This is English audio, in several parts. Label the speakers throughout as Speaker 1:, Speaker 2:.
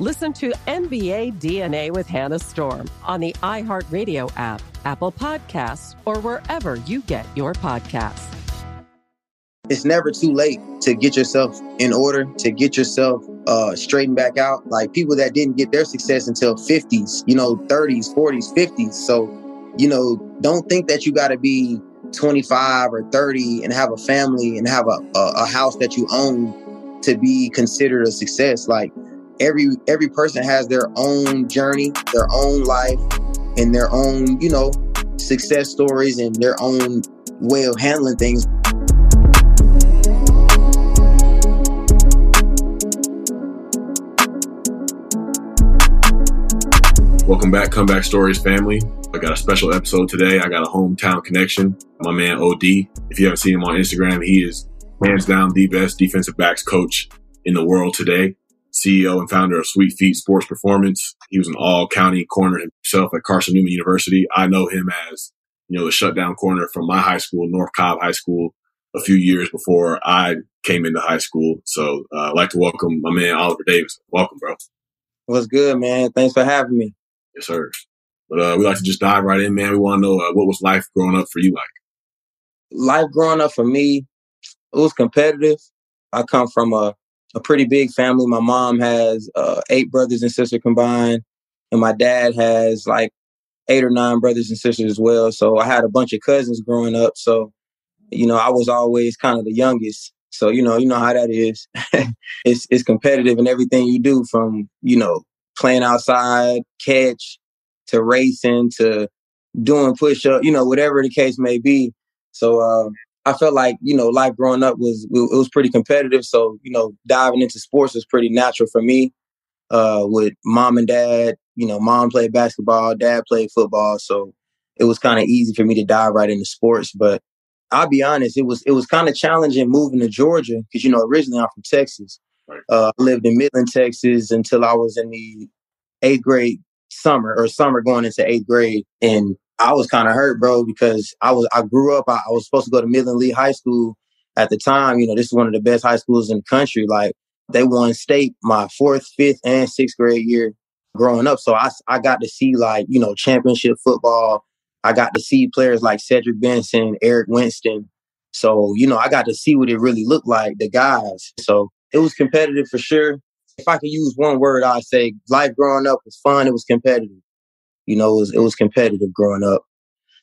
Speaker 1: Listen to NBA DNA with Hannah Storm on the iHeartRadio app, Apple Podcasts, or wherever you get your podcasts.
Speaker 2: It's never too late to get yourself in order, to get yourself uh, straightened back out. Like people that didn't get their success until 50s, you know, 30s, 40s, 50s. So, you know, don't think that you got to be 25 or 30 and have a family and have a, a, a house that you own to be considered a success. Like every every person has their own journey, their own life, and their own, you know, success stories and their own way of handling things.
Speaker 3: Welcome back, Comeback Stories family. I got a special episode today. I got a hometown connection. My man OD. If you haven't seen him on Instagram, he is hands down the best defensive backs coach in the world today. CEO and founder of Sweet Feet Sports Performance. He was an all county corner himself at Carson Newman University. I know him as, you know, the shutdown corner from my high school, North Cobb High School, a few years before I came into high school. So uh, I'd like to welcome my man Oliver Davis. Welcome, bro.
Speaker 2: What's good, man? Thanks for having me.
Speaker 3: Yes, sir. But uh, we like to just dive right in, man. We want to know uh, what was life growing up for you like?
Speaker 2: Life growing up for me, it was competitive. I come from a a pretty big family. My mom has uh, eight brothers and sisters combined, and my dad has like eight or nine brothers and sisters as well. So I had a bunch of cousins growing up. So, you know, I was always kind of the youngest. So, you know, you know how that is. it's it's competitive in everything you do from, you know, playing outside, catch, to racing, to doing push up, you know, whatever the case may be. So uh, I felt like you know life growing up was it was pretty competitive. So you know diving into sports was pretty natural for me. Uh, with mom and dad, you know, mom played basketball, dad played football, so it was kind of easy for me to dive right into sports. But I'll be honest, it was it was kind of challenging moving to Georgia because you know originally I'm from Texas. Uh, I lived in Midland, Texas until I was in the eighth grade summer or summer going into eighth grade, and I was kind of hurt, bro, because I was I grew up. I, I, was supposed to go to Midland Lee High School at the time. You know, this is one of the best high schools in the country. Like they won state my fourth, fifth, and sixth grade year growing up. So I I got to see like you know championship football. I got to see players like Cedric Benson, Eric Winston. So you know, I got to see what it really looked like, the guys. So it was competitive for sure. If I could use one word, I'd say life growing up was fun. It was competitive you know, it was, it was competitive growing up.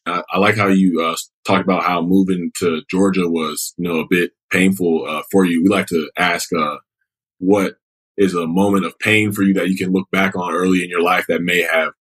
Speaker 3: I, I like how you uh, talked about how moving to Georgia was, you know, a bit painful uh, for you. We like to ask, uh, what is a moment of pain for you that you can look back on early in your life that may have,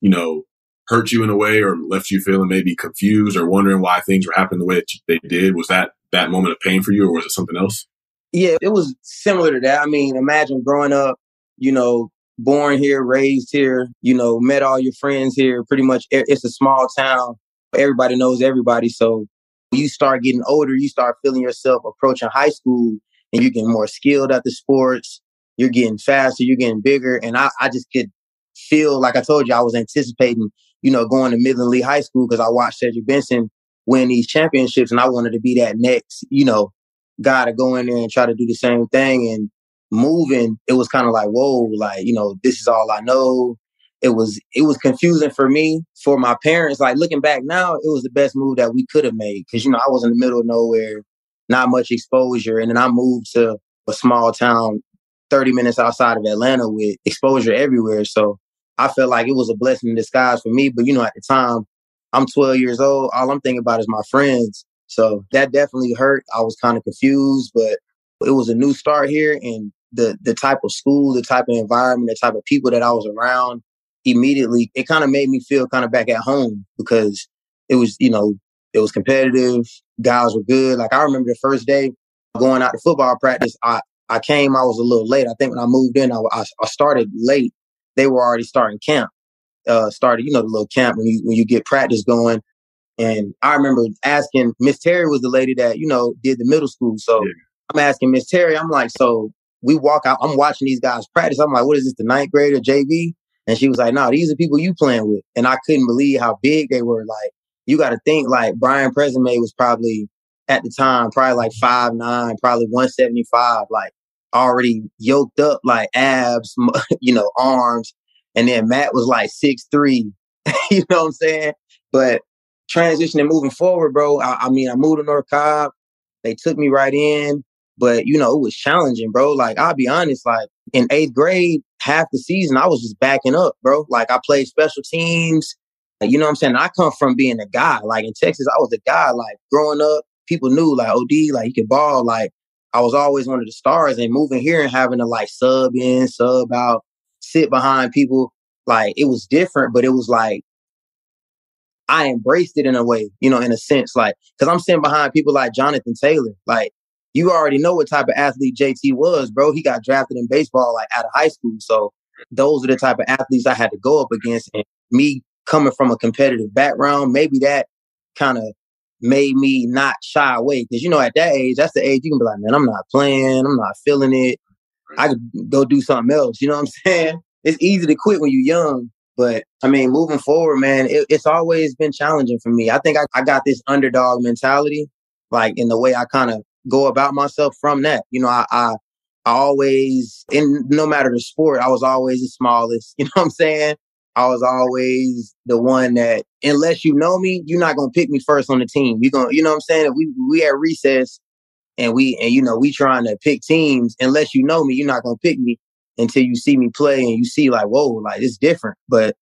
Speaker 3: you know, hurt you in a way or left you feeling maybe confused or wondering why things were happening the way that they did? Was that that moment of pain for you, or was it something else?
Speaker 2: Yeah, it was similar to that. I mean, imagine growing up, you know, born here, raised here, you know, met all your friends here. Pretty much, it's a small town. Everybody knows everybody. So you start getting older, you start feeling yourself approaching high school, and you're getting more skilled at the sports. You're getting faster, you're getting bigger. And I, I just could feel like I told you, I was anticipating, you know, going to Midland Lee High School because I watched Cedric Benson win these championships and I wanted to be that next, you know, guy to go in there and try to do the same thing. And moving, it was kind of like, whoa, like, you know, this is all I know. It was it was confusing for me, for my parents. Like looking back now, it was the best move that we could have made. Cause you know, I was in the middle of nowhere, not much exposure. And then I moved to a small town 30 minutes outside of Atlanta with exposure everywhere. So I felt like it was a blessing in disguise for me. But you know, at the time, I'm 12 years old. All I'm thinking about is my friends. So that definitely hurt. I was kind of confused, but it was a new start here and the the type of school, the type of environment, the type of people that I was around, immediately it kind of made me feel kind of back at home because it was, you know, it was competitive. Guys were good. Like I remember the first day going out to football practice, I, I came, I was a little late. I think when I moved in, I, I, I started late. They were already starting camp. Uh, started, you know, the little camp when you when you get practice going. And I remember asking Miss Terry was the lady that, you know, did the middle school. So yeah. I'm asking Miss Terry, I'm like, so we walk out, I'm watching these guys practice. I'm like, what is this, the ninth grader, JV? And she was like, no, nah, these are people you playing with. And I couldn't believe how big they were. Like, you got to think like Brian Presamay was probably at the time, probably like five nine, probably 175, like already yoked up, like abs, you know, arms. And then Matt was like six three. you know what I'm saying? But transitioning moving forward, bro, I, I mean, I moved to North Cobb. They took me right in. But, you know, it was challenging, bro. Like, I'll be honest, like in eighth grade, half the season, I was just backing up, bro. Like, I played special teams. You know what I'm saying? I come from being a guy. Like, in Texas, I was a guy. Like, growing up, people knew, like, OD, like, he could ball. Like, I was always one of the stars. And moving here and having to, like, sub in, sub out, sit behind people, like, it was different, but it was like, I embraced it in a way, you know, in a sense, like, cause I'm sitting behind people like Jonathan Taylor. Like, you already know what type of athlete JT was, bro. He got drafted in baseball like out of high school. So those are the type of athletes I had to go up against. And me coming from a competitive background, maybe that kind of made me not shy away. Cause you know, at that age, that's the age you can be like, man, I'm not playing, I'm not feeling it. I could go do something else. You know what I'm saying? It's easy to quit when you're young. But I mean, moving forward, man, it, it's always been challenging for me. I think I, I got this underdog mentality, like in the way I kind of go about myself from that. You know, I, I, I always, in no matter the sport, I was always the smallest. You know what I'm saying? I was always the one that, unless you know me, you're not gonna pick me first on the team. You're gonna, you know what I'm saying? If we we at recess and we and you know we trying to pick teams. Unless you know me, you're not gonna pick me until you see me play and you see like, whoa, like it's different. But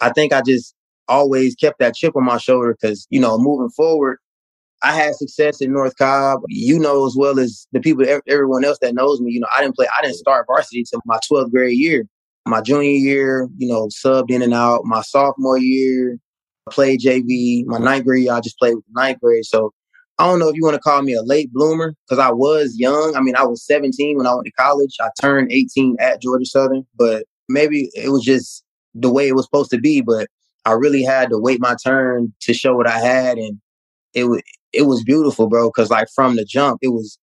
Speaker 2: I think I just always kept that chip on my shoulder because you know moving forward, I had success in North Cobb. You know as well as the people, everyone else that knows me. You know, I didn't play. I didn't start varsity until my 12th grade year. My junior year, you know, subbed in and out. My sophomore year, played JV. My ninth grade I just played with the ninth grade. So I don't know if you want to call me a late bloomer because I was young. I mean, I was 17 when I went to college. I turned 18 at Georgia Southern, but maybe it was just the way it was supposed to be. But I really had to wait my turn to show what I had, and it was it was beautiful, bro. Cause like from the jump, it was,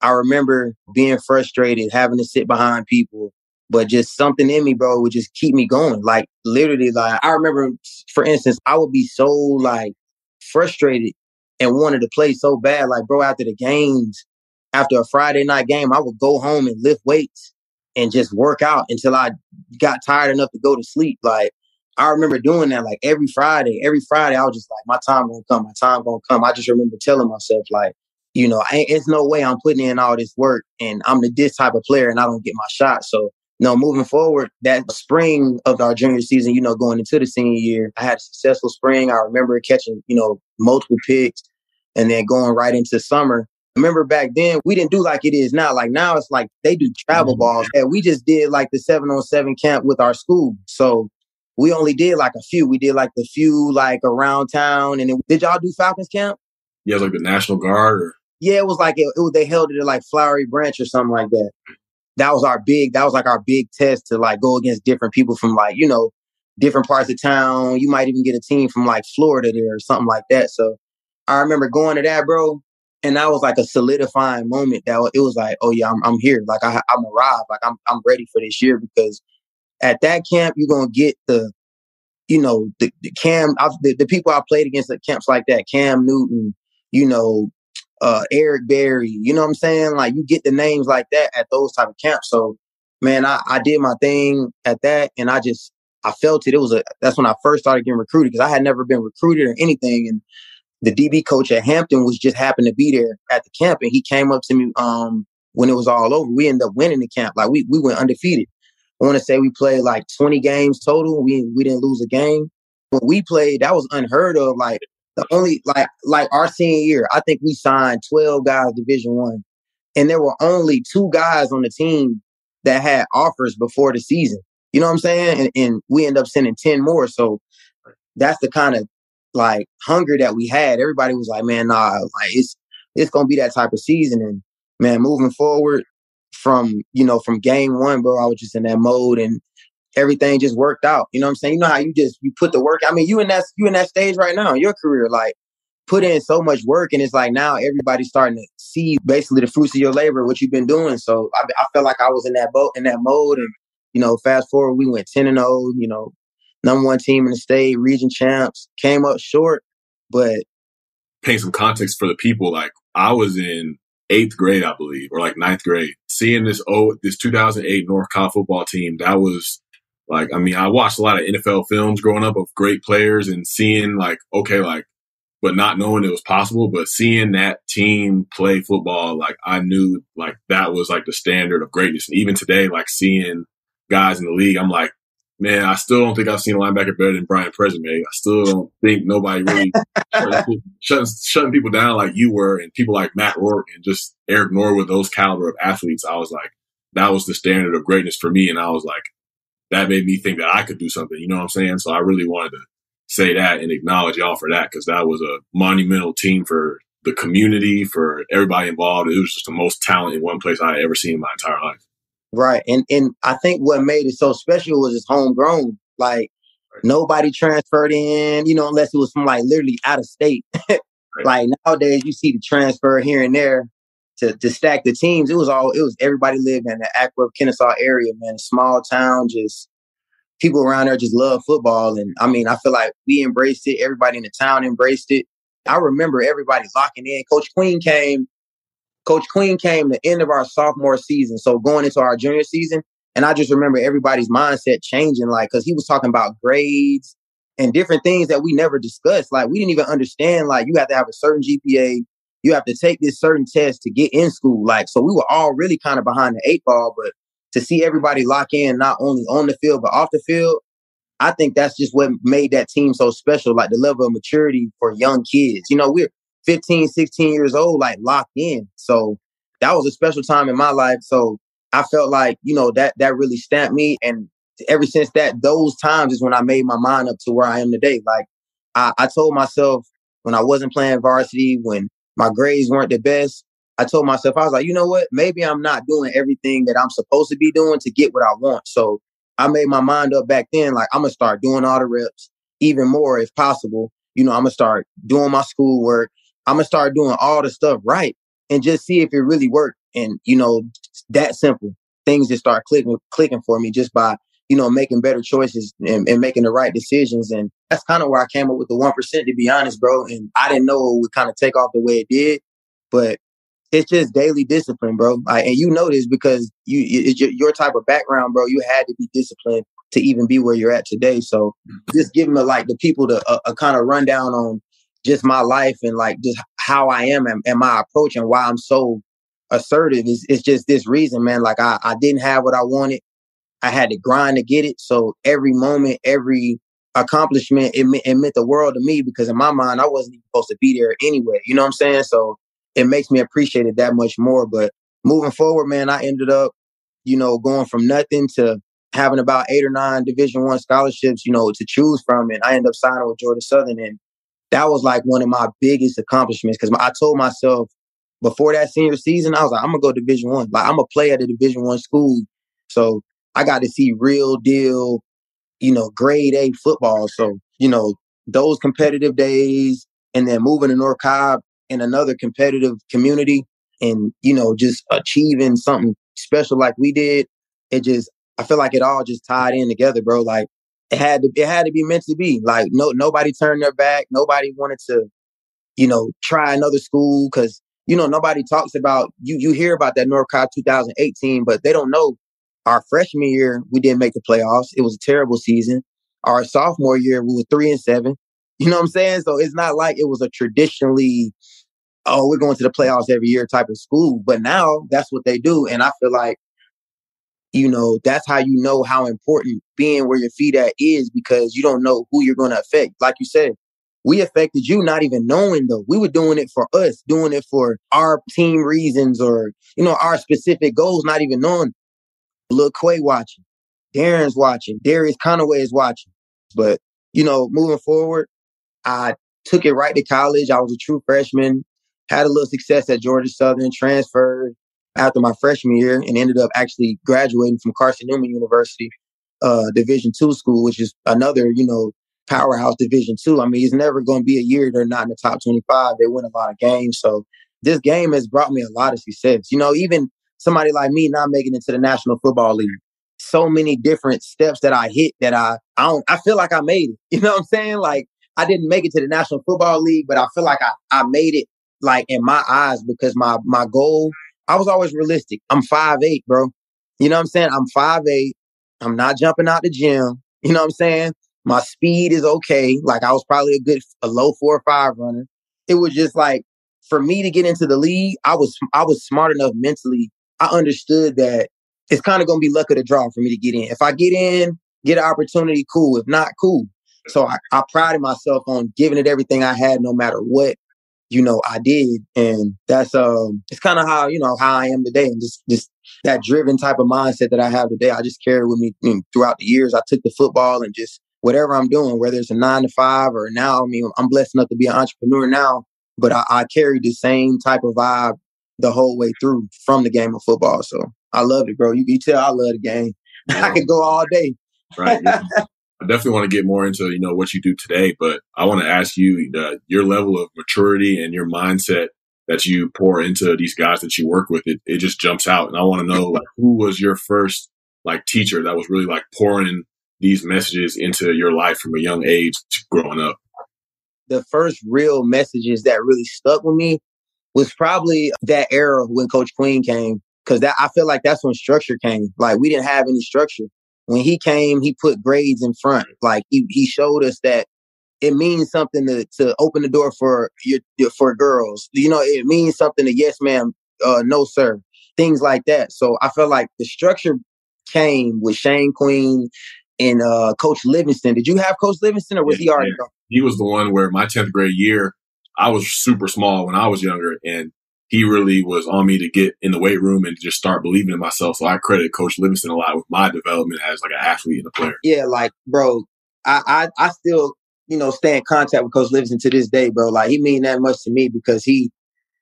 Speaker 2: I remember being frustrated, having to sit behind people, but just something in me, bro, would just keep me going. Like literally, like I remember, for instance, I would be so like frustrated and wanted to play so bad. Like, bro, after the games, after a Friday night game, I would go home and lift weights and just work out until I got tired enough to go to sleep. Like, I remember doing that like every Friday. Every Friday, I was just like, my time gonna come, my time gonna come. I just remember telling myself, like, you know, I, it's no way I'm putting in all this work and I'm the this type of player and I don't get my shot. So, no, moving forward, that spring of our junior season, you know, going into the senior year, I had a successful spring. I remember catching, you know, multiple picks and then going right into summer. Remember back then, we didn't do like it is now. Like now, it's like they do travel mm-hmm. balls. And we just did like the seven on seven camp with our school. So we only did like a few. We did like the few like around town. And did y'all do Falcons camp?
Speaker 3: Yeah, like the National Guard. Or...
Speaker 2: Yeah, it was like it, it was, they held it at like Flowery Branch or something like that. That was our big. That was like our big test to like go against different people from like you know different parts of town. You might even get a team from like Florida there or something like that. So I remember going to that, bro. and that was like a solidifying moment that it was like, oh yeah, I'm, I'm here. Like I, I'm arrived. Like I'm, I'm ready for this year because at that camp, you're to get the, you know, the, the Cam, I've, the, the people I played against at camps like that, Cam Newton, you know, uh, Eric Berry, you know what I'm saying? Like you get the names like that at those type of camps. So man, I, I did my thing at that and I just, I felt it. It was a, that's when I first started getting recruited because I had never been recruited or anything. And the DB coach at Hampton was just happened to be there at the camp, and he came up to me um, when it was all over. We ended up winning the camp. Like we we went undefeated. I want to say we played like 20 games total. We we didn't lose a game. When we played, that was unheard of. Like the only like like our senior year, I think we signed 12 guys Division One, and there were only two guys on the team that had offers before the season. You know what I'm saying? And, and we end up sending 10 more. So that's the kind of like hunger that we had. Everybody was like, man, nah, like it's it's gonna be that type of season. And man, moving forward from you know from game one, bro, I was just in that mode and everything just worked out. You know what I'm saying? You know how you just you put the work. I mean, you in that you in that stage right now in your career, like put in so much work, and it's like now everybody's starting to see basically the fruits of your labor, what you've been doing. So I, I felt like I was in that boat in that mode, and you know, fast forward, we went ten and zero. Oh, you know, number one team in the state, region champs, came up short, but
Speaker 3: paint some context for the people. Like I was in eighth grade, I believe, or like ninth grade, seeing this oh this 2008 North Cobb football team. That was like, I mean, I watched a lot of NFL films growing up of great players and seeing like, okay, like, but not knowing it was possible, but seeing that team play football, like I knew like that was like the standard of greatness. And even today, like seeing guys in the league, I'm like, man, I still don't think I've seen a linebacker better than Brian Prejemet. I still don't think nobody really shutting, shutting people down like you were and people like Matt Rourke and just Eric Norwood, those caliber of athletes. I was like, that was the standard of greatness for me. And I was like, that made me think that I could do something. You know what I'm saying? So I really wanted to say that and acknowledge y'all for that because that was a monumental team for the community, for everybody involved. It was just the most talent in one place I had ever seen in my entire life.
Speaker 2: Right. And and I think what made it so special was it's homegrown. Like nobody transferred in, you know, unless it was from like literally out of state. Like nowadays you see the transfer here and there to, to stack the teams. It was all it was everybody lived in the Acworth, Kennesaw area, man. Small town, just people around there just love football. And I mean, I feel like we embraced it. Everybody in the town embraced it. I remember everybody locking in. Coach Queen came Coach Queen came the end of our sophomore season, so going into our junior season, and I just remember everybody's mindset changing, like because he was talking about grades and different things that we never discussed. Like we didn't even understand. Like you have to have a certain GPA, you have to take this certain test to get in school. Like so, we were all really kind of behind the eight ball, but to see everybody lock in not only on the field but off the field, I think that's just what made that team so special. Like the level of maturity for young kids. You know, we're 15, 16 years old, like locked in. So that was a special time in my life. So I felt like, you know, that that really stamped me. And ever since that, those times is when I made my mind up to where I am today. Like I, I told myself when I wasn't playing varsity, when my grades weren't the best, I told myself, I was like, you know what? Maybe I'm not doing everything that I'm supposed to be doing to get what I want. So I made my mind up back then, like I'm gonna start doing all the reps, even more if possible. You know, I'm gonna start doing my schoolwork. I'm gonna start doing all the stuff right and just see if it really worked. And you know, that simple. Things just start clicking clicking for me just by you know making better choices and, and making the right decisions. And that's kind of where I came up with the one percent. To be honest, bro, and I didn't know it would kind of take off the way it did, but it's just daily discipline, bro. and you know this because you it's your, your type of background, bro. You had to be disciplined to even be where you're at today. So just giving like the people to uh, uh, a, a kind of rundown on just my life and like just how I am and, and my approach and why I'm so assertive is it's just this reason, man. Like I, I didn't have what I wanted. I had to grind to get it. So every moment, every accomplishment, it, it meant the world to me because in my mind, I wasn't even supposed to be there anyway. You know what I'm saying? So it makes me appreciate it that much more. But moving forward, man, I ended up, you know, going from nothing to having about eight or nine division one scholarships, you know, to choose from. And I ended up signing with Georgia Southern and that was like one of my biggest accomplishments because I told myself before that senior season, I was like, I'm gonna go Division One. Like I'm gonna play at a Division One school, so I got to see real deal, you know, grade A football. So you know those competitive days, and then moving to North Cobb in another competitive community and, you know, just achieving something special like we did, it just, I feel like it all just tied in together, bro. Like it had to, it had to be meant to be. Like no, nobody turned their back. Nobody wanted to, you know, try another school because you know nobody talks about you. You hear about that North Carolina 2018, but they don't know our freshman year we didn't make the playoffs. It was a terrible season. Our sophomore year we were three and seven. You know what I'm saying? So it's not like it was a traditionally, oh, we're going to the playoffs every year type of school. But now that's what they do, and I feel like you know, that's how you know how important being where your feet at is because you don't know who you're going to affect. Like you said, we affected you not even knowing though. We were doing it for us, doing it for our team reasons or, you know, our specific goals, not even knowing. Look, Quay watching, Darren's watching, Darius Conaway is watching. But, you know, moving forward, I took it right to college. I was a true freshman, had a little success at Georgia Southern, transferred, after my freshman year and ended up actually graduating from Carson Newman University, uh, Division two school, which is another, you know, powerhouse Division two. I mean, it's never going to be a year they're not in the top 25. They win a lot of games. So this game has brought me a lot of success. You know, even somebody like me not making it to the National Football League. So many different steps that I hit that I I don't I feel like I made it. You know what I'm saying? Like I didn't make it to the National Football League, but I feel like I, I made it like in my eyes because my my goal I was always realistic. I'm five eight, bro. You know what I'm saying? I'm five eight. I'm not jumping out the gym. You know what I'm saying? My speed is okay. Like I was probably a good a low four or five runner. It was just like for me to get into the league, I was I was smart enough mentally. I understood that it's kind of gonna be luck of the draw for me to get in. If I get in, get an opportunity, cool. If not, cool. So I, I prided myself on giving it everything I had, no matter what you know, I did. And that's um it's kind of how, you know, how I am today. And just just that driven type of mindset that I have today, I just carry with me you know, throughout the years. I took the football and just whatever I'm doing, whether it's a nine to five or now, I mean, I'm blessed enough to be an entrepreneur now, but I, I carry the same type of vibe the whole way through from the game of football. So I love it, bro. You can tell I love the game. Yeah. I could go all day.
Speaker 3: right. I definitely want to get more into you know what you do today, but I want to ask you uh, your level of maturity and your mindset that you pour into these guys that you work with. It, it just jumps out, and I want to know like who was your first like teacher that was really like pouring these messages into your life from a young age growing up.
Speaker 2: The first real messages that really stuck with me was probably that era when Coach Queen came, because that I feel like that's when structure came. Like we didn't have any structure when he came, he put grades in front. Like he, he showed us that it means something to, to open the door for your, for girls. You know, it means something to yes, ma'am, uh, no, sir, things like that. So I felt like the structure came with Shane Queen and uh, Coach Livingston. Did you have Coach Livingston or was yeah, he already
Speaker 3: yeah. He was the one where my 10th grade year, I was super small when I was younger. And he really was on me to get in the weight room and just start believing in myself. So I credit Coach Livingston a lot with my development as like an athlete and a player.
Speaker 2: Yeah, like bro, I I, I still you know stay in contact with Coach Livingston to this day, bro. Like he mean that much to me because he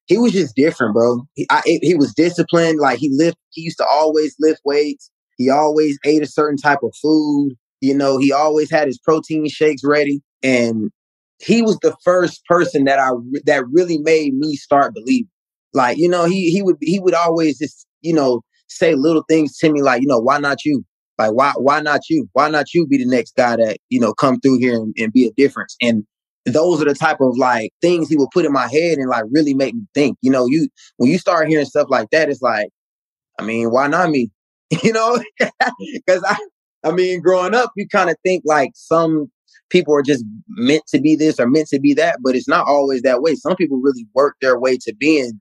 Speaker 2: he was just different, bro. He I, he was disciplined. Like he lift. He used to always lift weights. He always ate a certain type of food. You know, he always had his protein shakes ready, and he was the first person that I that really made me start believing. Like, you know, he he would he would always just, you know, say little things to me like, you know, why not you? Like, why why not you? Why not you be the next guy that, you know, come through here and, and be a difference? And those are the type of like things he would put in my head and like really make me think. You know, you when you start hearing stuff like that, it's like, I mean, why not me? you know, because I, I mean, growing up, you kind of think like some people are just meant to be this or meant to be that, but it's not always that way. Some people really work their way to being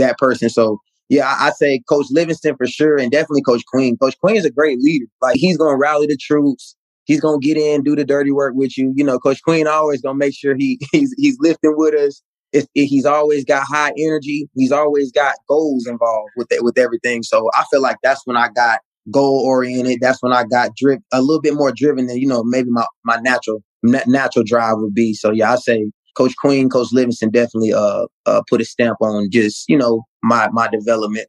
Speaker 2: that person. So yeah, I, I, say Coach Livingston for sure, and definitely Coach Queen. Coach Queen is a great leader. Like he's gonna rally the troops. He's gonna get in, do the dirty work with you. You know, Coach Queen always gonna make sure he he's he's lifting with us. It, it, he's always got high energy. He's always got goals involved with it, with everything. So I feel like that's when I got goal oriented. That's when I got driven a little bit more driven than you know maybe my my natural natural drive would be. So yeah, I say Coach Queen, Coach Livingston definitely uh, uh, put a stamp on just you know my my development.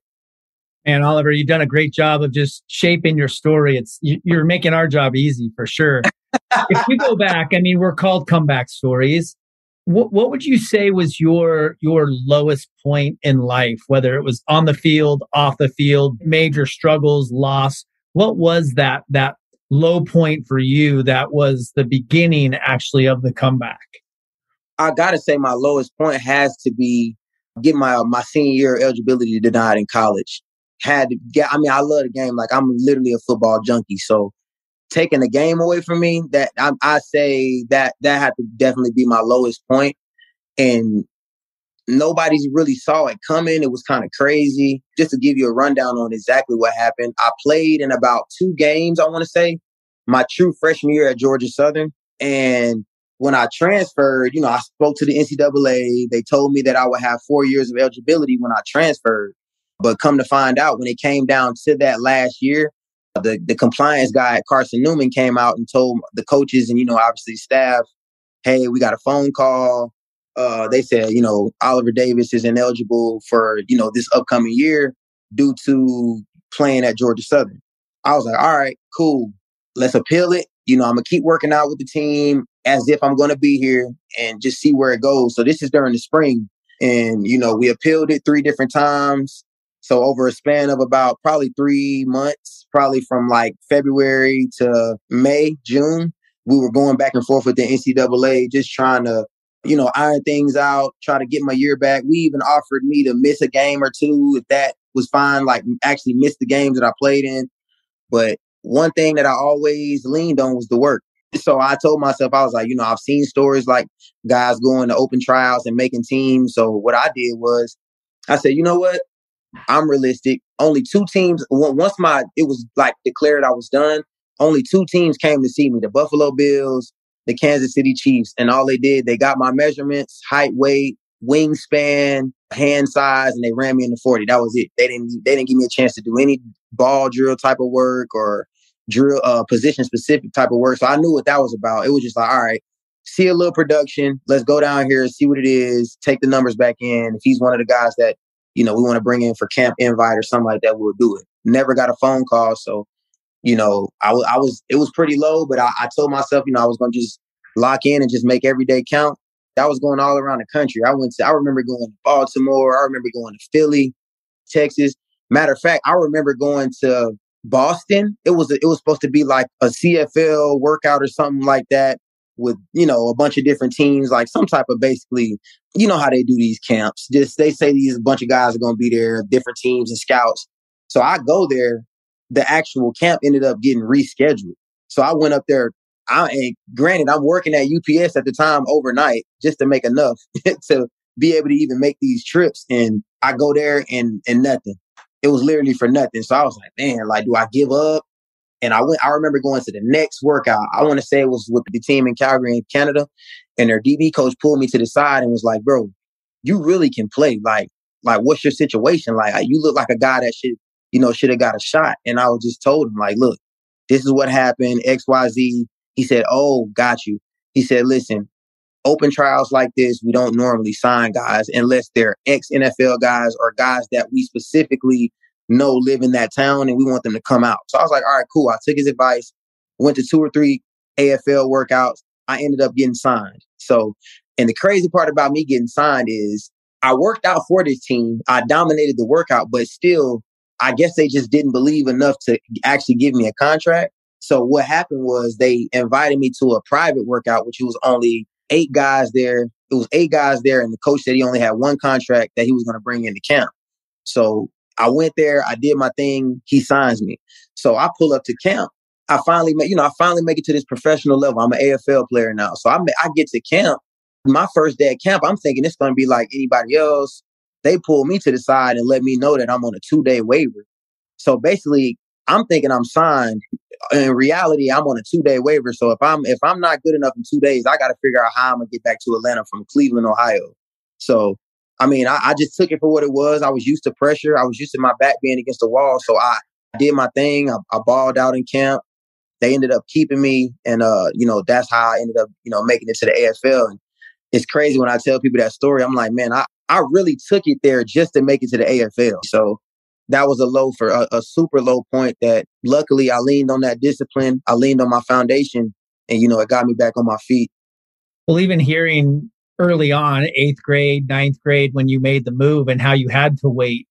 Speaker 4: And Oliver, you've done a great job of just shaping your story. It's you're making our job easy for sure. if you go back, I mean, we're called comeback stories. what what would you say was your your lowest point in life whether it was on the field off the field major struggles loss what was that that low point for you that was the beginning actually of the comeback
Speaker 2: i gotta say my lowest point has to be get my my senior year eligibility denied in college had to get i mean i love the game like i'm literally a football junkie so taking the game away from me, that I, I say that that had to definitely be my lowest point. And nobody's really saw it coming. It was kind of crazy. Just to give you a rundown on exactly what happened, I played in about two games, I want to say, my true freshman year at Georgia Southern. And when I transferred, you know, I spoke to the NCAA. They told me that I would have four years of eligibility when I transferred. But come to find out, when it came down to that last year, the the compliance guy Carson Newman came out and told the coaches and you know obviously staff, hey, we got a phone call. Uh, they said you know Oliver Davis is ineligible for you know this upcoming year due to playing at Georgia Southern. I was like, all right, cool, let's appeal it. You know, I'm gonna keep working out with the team as if I'm gonna be here and just see where it goes. So this is during the spring, and you know we appealed it three different times. So over a span of about probably three months, probably from like February to May, June, we were going back and forth with the NCAA, just trying to, you know, iron things out, try to get my year back. We even offered me to miss a game or two if that was fine, like actually miss the games that I played in. But one thing that I always leaned on was the work. So I told myself, I was like, you know, I've seen stories like guys going to open trials and making teams. So what I did was I said, you know what? I'm realistic. Only two teams. Once my it was like declared I was done. Only two teams came to see me: the Buffalo Bills, the Kansas City Chiefs, and all they did they got my measurements, height, weight, wingspan, hand size, and they ran me in the forty. That was it. They didn't they didn't give me a chance to do any ball drill type of work or drill uh, position specific type of work. So I knew what that was about. It was just like, all right, see a little production. Let's go down here, see what it is, take the numbers back in. If he's one of the guys that you know, we want to bring in for camp invite or something like that, we'll do it. Never got a phone call. So, you know, I, was, it was pretty low, but I, I told myself, you know, I was going to just lock in and just make every day count. That was going all around the country. I went to, I remember going to Baltimore. I remember going to Philly, Texas. Matter of fact, I remember going to Boston. It was, it was supposed to be like a CFL workout or something like that with you know a bunch of different teams, like some type of basically, you know how they do these camps. Just they say these bunch of guys are going to be there, different teams and scouts. So I go there. The actual camp ended up getting rescheduled. So I went up there. I and granted, I'm working at UPS at the time overnight just to make enough to be able to even make these trips. And I go there and and nothing. It was literally for nothing. So I was like, man, like, do I give up? And I went, I remember going to the next workout. I want to say it was with the team in Calgary in Canada. And their DB coach pulled me to the side and was like, bro, you really can play. Like, like what's your situation? Like, you look like a guy that should, you know, should have got a shot. And I was just told him, like, look, this is what happened, XYZ. He said, Oh, got you. He said, listen, open trials like this, we don't normally sign guys unless they're ex NFL guys or guys that we specifically know live in that town and we want them to come out. So I was like, all right, cool. I took his advice, went to two or three AFL workouts. I ended up getting signed. So, and the crazy part about me getting signed is I worked out for this team. I dominated the workout, but still, I guess they just didn't believe enough to actually give me a contract. So what happened was they invited me to a private workout, which was only eight guys there. It was eight guys there, and the coach said he only had one contract that he was going to bring into camp. So I went there, I did my thing, he signs me. So I pull up to camp. I finally make, you know, I finally make it to this professional level. I'm an AFL player now. So I, I get to camp. My first day at camp, I'm thinking it's going to be like anybody else. They pull me to the side and let me know that I'm on a two day waiver. So basically, I'm thinking I'm signed. In reality, I'm on a two day waiver. So if I'm if I'm not good enough in two days, I got to figure out how I'm gonna get back to Atlanta from Cleveland, Ohio. So I mean, I, I, just took it for what it was. I was used to pressure. I was used to my back being against the wall. So I did my thing. I, I balled out in camp. They ended up keeping me. And, uh, you know, that's how I ended up, you know, making it to the AFL. And it's crazy when I tell people that story. I'm like, man, I, I really took it there just to make it to the AFL. So that was a low for a, a super low point that luckily I leaned on that discipline. I leaned on my foundation and, you know, it got me back on my feet.
Speaker 4: Well, even hearing early on, eighth grade, ninth grade, when you made the move and how you had to wait,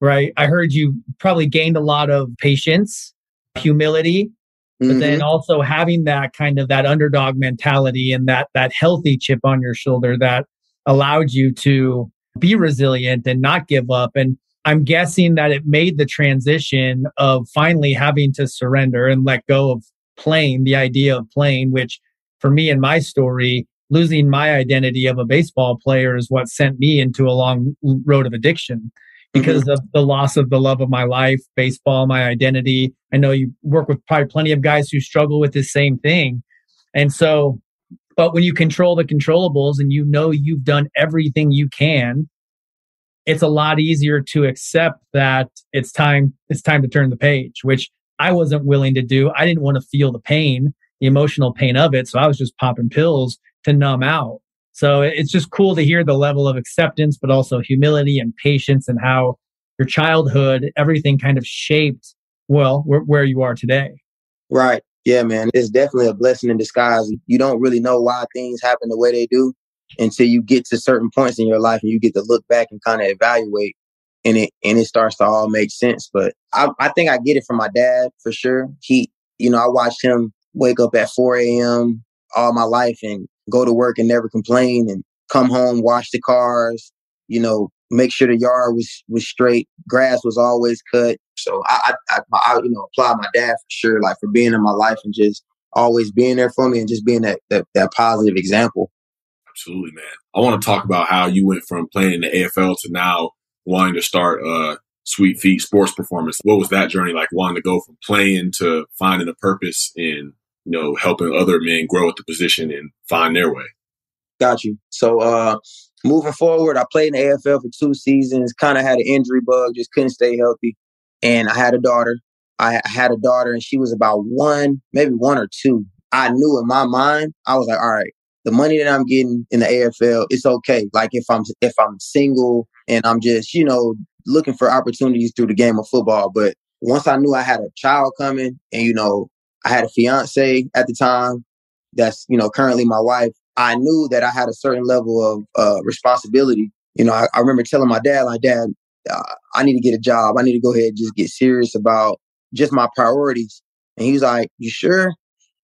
Speaker 4: right? I heard you probably gained a lot of patience, humility, but mm-hmm. then also having that kind of that underdog mentality and that that healthy chip on your shoulder that allowed you to be resilient and not give up and i'm guessing that it made the transition of finally having to surrender and let go of playing the idea of playing which for me in my story losing my identity of a baseball player is what sent me into a long road of addiction because mm-hmm. of the loss of the love of my life, baseball, my identity. I know you work with probably plenty of guys who struggle with the same thing. And so, but when you control the controllables and you know you've done everything you can, it's a lot easier to accept that it's time, it's time to turn the page, which I wasn't willing to do. I didn't want to feel the pain, the emotional pain of it. So I was just popping pills to numb out. So it's just cool to hear the level of acceptance, but also humility and patience and how your childhood, everything kind of shaped, well, where, where you are today.
Speaker 2: Right. Yeah, man. It's definitely a blessing in disguise. You don't really know why things happen the way they do until you get to certain points in your life and you get to look back and kind of evaluate and it and it starts to all make sense. But I, I think I get it from my dad for sure. He, you know, I watched him wake up at 4 a.m. all my life and go to work and never complain and come home, wash the cars, you know, make sure the yard was was straight, grass was always cut. So I, I, I, I you know, apply my dad for sure, like for being in my life and just always being there for me and just being that that, that positive example.
Speaker 3: Absolutely, man. I want to talk about how you went from playing in the AFL to now wanting to start uh Sweet Feet Sports Performance. What was that journey like? Wanting to go from playing to finding a purpose in you know, helping other men grow at the position and find their way.
Speaker 2: Got you. So uh moving forward, I played in the AFL for two seasons, kind of had an injury bug, just couldn't stay healthy. And I had a daughter. I had a daughter and she was about one, maybe one or two. I knew in my mind, I was like, all right, the money that I'm getting in the AFL, it's okay. Like if I'm if I'm single and I'm just, you know, looking for opportunities through the game of football. But once I knew I had a child coming and, you know, I had a fiance at the time that's, you know, currently my wife. I knew that I had a certain level of uh, responsibility. You know, I, I, remember telling my dad, like, Dad, uh, I need to get a job. I need to go ahead and just get serious about just my priorities. And he was like, You sure?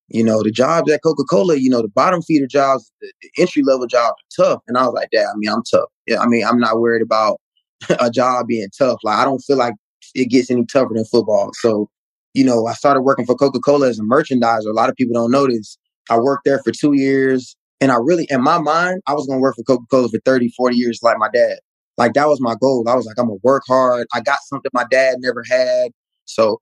Speaker 2: You know, the jobs at Coca Cola, you know, the bottom feeder jobs, the, the entry level jobs are tough. And I was like, Dad, I mean, I'm tough. Yeah, I mean, I'm not worried about a job being tough. Like, I don't feel like it gets any tougher than football. So you know, I started working for Coca Cola as a merchandiser. A lot of people don't this. I worked there for two years. And I really, in my mind, I was going to work for Coca Cola for 30, 40 years like my dad. Like that was my goal. I was like, I'm going to work hard. I got something my dad never had. So,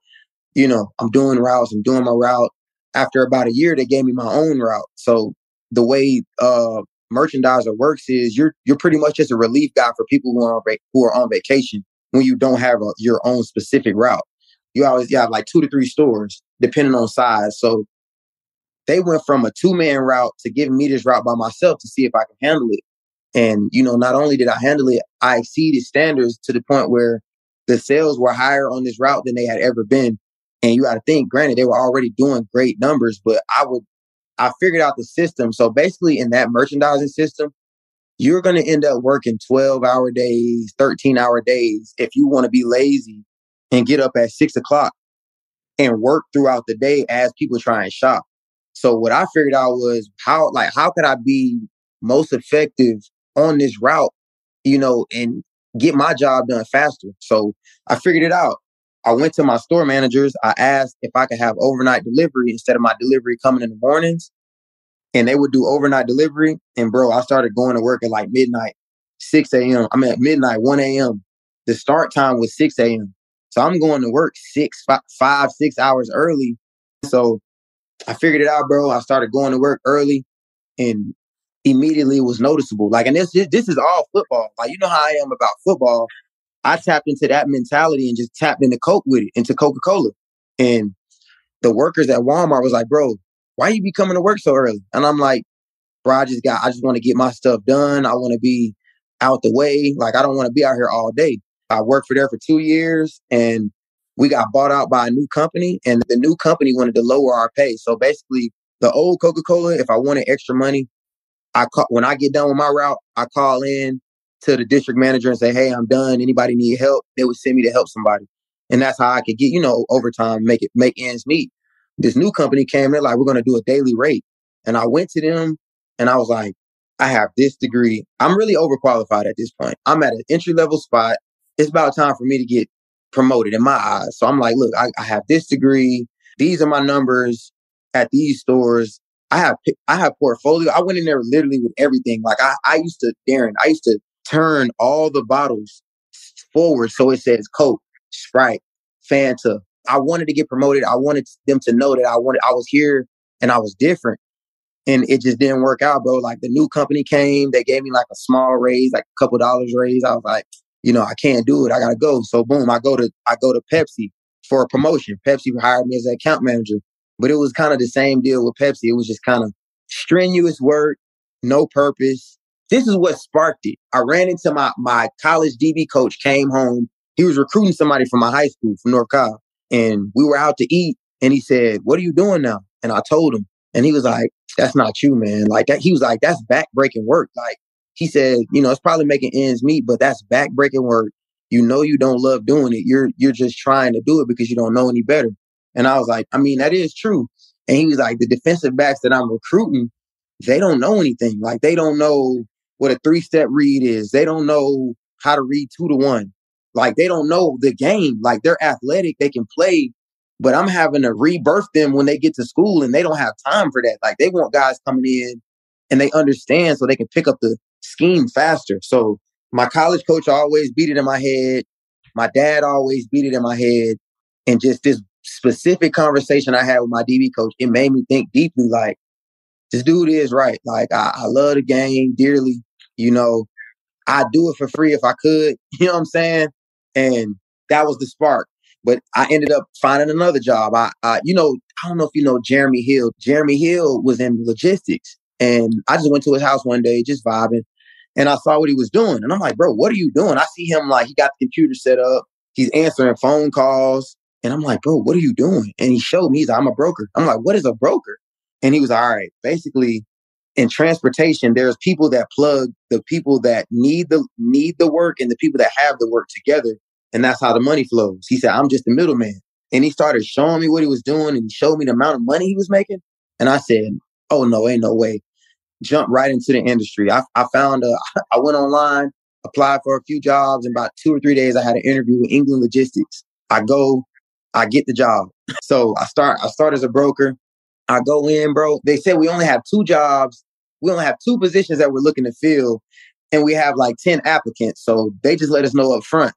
Speaker 2: you know, I'm doing routes. I'm doing my route. After about a year, they gave me my own route. So the way uh, merchandiser works is you're you're pretty much just a relief guy for people who are on, who are on vacation when you don't have a, your own specific route you always you have like two to three stores depending on size. So they went from a two man route to giving me this route by myself to see if I can handle it. And you know, not only did I handle it, I exceeded standards to the point where the sales were higher on this route than they had ever been. And you got to think, granted, they were already doing great numbers, but I would, I figured out the system. So basically, in that merchandising system, you're going to end up working 12 hour days, 13 hour days if you want to be lazy and get up at six o'clock and work throughout the day as people try and shop. So what I figured out was how like how could I be most effective on this route, you know, and get my job done faster. So I figured it out. I went to my store managers. I asked if I could have overnight delivery instead of my delivery coming in the mornings. And they would do overnight delivery. And bro, I started going to work at like midnight, 6 a.m. I mean, at midnight, 1 a.m. The start time was 6 a.m. So I'm going to work six, five, five, six hours early. So I figured it out, bro. I started going to work early and immediately it was noticeable. Like, and this, this is all football. Like, you know how I am about football. I tapped into that mentality and just tapped into Coke with it, into Coca Cola. And the workers at Walmart was like, bro, why you be coming to work so early? And I'm like, bro, I just got, I just want to get my stuff done. I want to be out the way. Like, I don't want to be out here all day. I worked for there for two years and we got bought out by a new company and the new company wanted to lower our pay. So basically the old Coca-Cola, if I wanted extra money, I call when I get done with my route, I call in to the district manager and say, Hey, I'm done. Anybody need help? They would send me to help somebody. And that's how I could get, you know, overtime, make it make ends meet. This new company came, they're like, we're gonna do a daily rate. And I went to them and I was like, I have this degree. I'm really overqualified at this point. I'm at an entry level spot. It's about time for me to get promoted in my eyes. So I'm like, look, I, I have this degree. These are my numbers at these stores. I have I have portfolio. I went in there literally with everything. Like I, I used to, Darren, I used to turn all the bottles forward so it says Coke, Sprite, Fanta. I wanted to get promoted. I wanted them to know that I wanted I was here and I was different. And it just didn't work out, bro. Like the new company came, they gave me like a small raise, like a couple dollars raise. I was like, you know, I can't do it. I gotta go. So boom, I go to I go to Pepsi for a promotion. Pepsi hired me as an account manager. But it was kind of the same deal with Pepsi. It was just kind of strenuous work, no purpose. This is what sparked it. I ran into my my college DB coach, came home. He was recruiting somebody from my high school from North Carolina. And we were out to eat. And he said, What are you doing now? And I told him. And he was like, That's not you, man. Like that, he was like, That's backbreaking work. Like he said, you know, it's probably making ends meet, but that's backbreaking work. You know you don't love doing it. You're you're just trying to do it because you don't know any better. And I was like, I mean, that is true. And he was like, the defensive backs that I'm recruiting, they don't know anything. Like they don't know what a three step read is. They don't know how to read two to one. Like they don't know the game. Like they're athletic, they can play, but I'm having to rebirth them when they get to school and they don't have time for that. Like they want guys coming in and they understand so they can pick up the scheme faster. So my college coach always beat it in my head. My dad always beat it in my head. And just this specific conversation I had with my DB coach, it made me think deeply like, this dude is right. Like, I, I love the game dearly. You know, I'd do it for free if I could. You know what I'm saying? And that was the spark. But I ended up finding another job. I, I, you know, I don't know if you know Jeremy Hill. Jeremy Hill was in logistics, and I just went to his house one day, just vibing, and I saw what he was doing, and I'm like, bro, what are you doing? I see him like he got the computer set up. He's answering phone calls. And I'm like, bro, what are you doing? And he showed me, he's like, I'm a broker. I'm like, what is a broker? And he was all right. Basically, in transportation, there's people that plug the people that need the need the work and the people that have the work together. And that's how the money flows. He said, I'm just the middleman. And he started showing me what he was doing and he showed me the amount of money he was making. And I said, Oh no, ain't no way. Jump right into the industry. I, I found a, I went online, applied for a few jobs. In about two or three days, I had an interview with England Logistics. I go, I get the job. So I start, I start as a broker. I go in, bro. They said we only have two jobs. We only have two positions that we're looking to fill. And we have like 10 applicants. So they just let us know up front.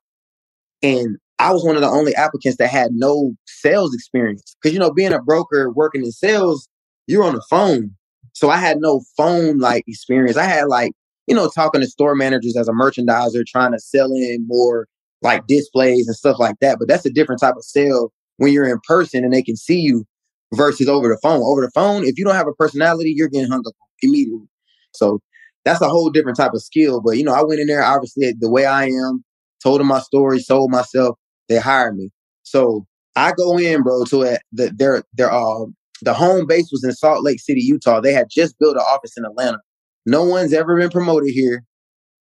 Speaker 2: And I was one of the only applicants that had no sales experience. Cause you know, being a broker working in sales, you're on the phone. So I had no phone like experience. I had like, you know, talking to store managers as a merchandiser, trying to sell in more like displays and stuff like that. But that's a different type of sale when you're in person and they can see you versus over the phone. Over the phone, if you don't have a personality, you're getting hung up immediately. So that's a whole different type of skill. But you know, I went in there obviously the way I am, told them my story, sold myself. They hired me. So I go in, bro, to a, the, their their uh the home base was in Salt Lake City, Utah. They had just built an office in Atlanta. No one's ever been promoted here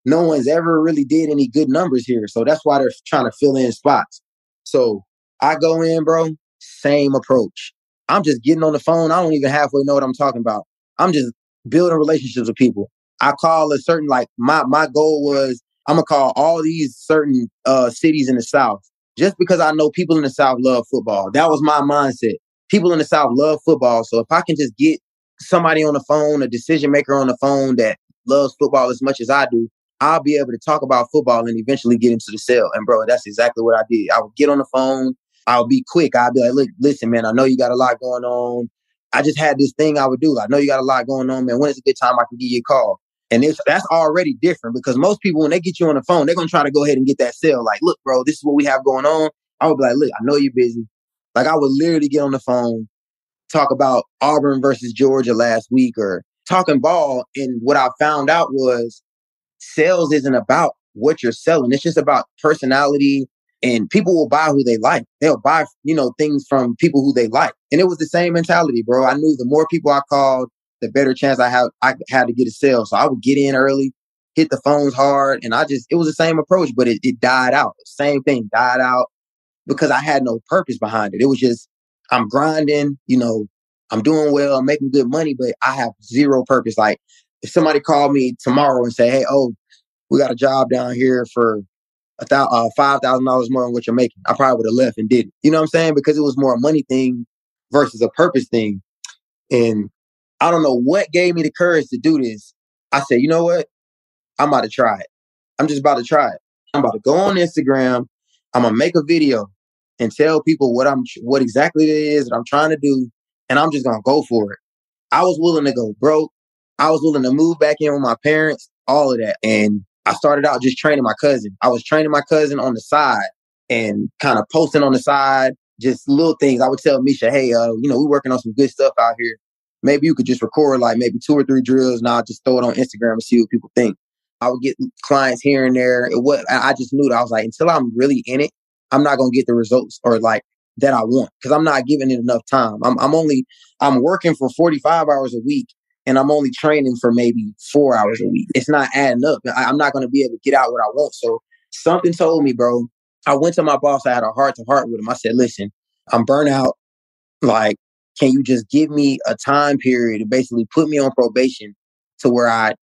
Speaker 2: no one's ever really did any good numbers here. So that's why they're trying to fill in spots. So I go in, bro, same approach. I'm just getting on the phone. I don't even halfway know what I'm talking about. I'm just building relationships with people. I call a certain like my my goal was I'm gonna call all these certain uh cities in the South just because I know people in the South love football. That was my mindset. People in the South love football. So if I can just get somebody on the phone, a decision maker on the phone that loves football as much as I do, I'll be able to talk about football and eventually get into the sale. And bro, that's exactly what I did. I would get on the phone. I'll be quick. I'll be like, look, listen, man, I know you got a lot going on. I just had this thing I would do. I know you got a lot going on, man. When is a good time I can give you a call? And it's, that's already different because most people, when they get you on the phone, they're going to try to go ahead and get that sale. Like, look, bro, this is what we have going on. I would be like, look, I know you're busy. Like, I would literally get on the phone, talk about Auburn versus Georgia last week or talking ball. And what I found out was sales isn't about what you're selling. It's just about personality and people will buy who they like. They'll buy, you know, things from people who they like. And it was the same mentality, bro. I knew the more people I called, the better chance I have I had to get a sale. So I would get in early, hit the phones hard, and I just it was the same approach, but it, it died out. Same thing, died out because I had no purpose behind it. It was just I'm grinding, you know, I'm doing well, I'm making good money, but I have zero purpose. Like if somebody called me tomorrow and say, "Hey, oh, we got a job down here for a thousand, uh, five thousand dollars more than what you're making," I probably would have left and did it. You know what I'm saying? Because it was more a money thing versus a purpose thing. And I don't know what gave me the courage to do this. I said, you know what? I'm about to try it. I'm just about to try it. I'm about to go on Instagram. I'm gonna make a video and tell people what I'm, what exactly it is that I'm trying to do, and I'm just gonna go for it. I was willing to go broke. I was willing to move back in with my parents, all of that. And I started out just training my cousin. I was training my cousin on the side and kind of posting on the side, just little things. I would tell Misha, hey, uh, you know, we're working on some good stuff out here. Maybe you could just record like maybe two or three drills and I'll just throw it on Instagram and see what people think. I would get clients here and there. It was, I just knew that I was like, until I'm really in it, I'm not going to get the results or like that I want because I'm not giving it enough time. I'm, I'm only, I'm working for 45 hours a week and I'm only training for maybe four hours a week. It's not adding up. I, I'm not going to be able to get out what I want. So something told me, bro, I went to my boss. I had a heart to heart with him. I said, listen, I'm burnt out. Like, can you just give me a time period to basically put me on probation to where I